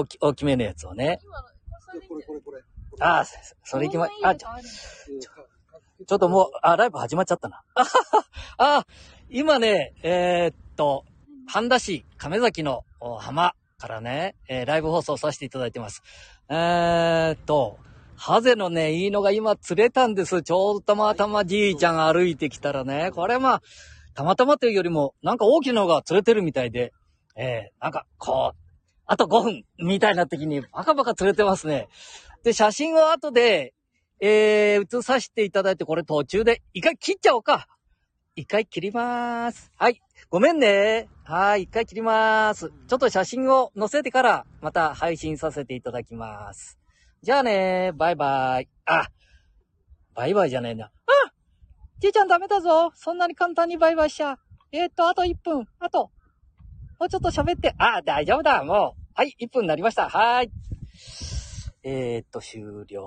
大き大きめのやつをね。これこれこれ。ああ、それ行きま、あ、ちょ、ちょっともう、あ、ライブ始まっちゃったな。あははあ、今ね、えーっと、半田市亀崎のお浜からね、えーライブ放送させていただいてます。えーっと、ハゼのね、いいのが今釣れたんです。ちょうどたまたまじいちゃん歩いてきたらね、これまあ、たまたまというよりも、なんか大きなのが釣れてるみたいで、えー、なんか、こう、あと5分みたいな時にバカバカ釣れてますね。で、写真を後で、えー、写させていただいて、これ途中で、一回切っちゃおうか。一回切りまーす。はい。ごめんね。はい。一回切りまーす。ちょっと写真を載せてから、また配信させていただきます。じゃあねバイバイ。あ、バイバイじゃねえな。あじいちゃんダメだぞ。そんなに簡単にバイバイしちゃ。えー、っと、あと1分。あと、もうちょっと喋って。あ、大丈夫だ。もう。はい。1分になりました。はーい。えー、っと、終了。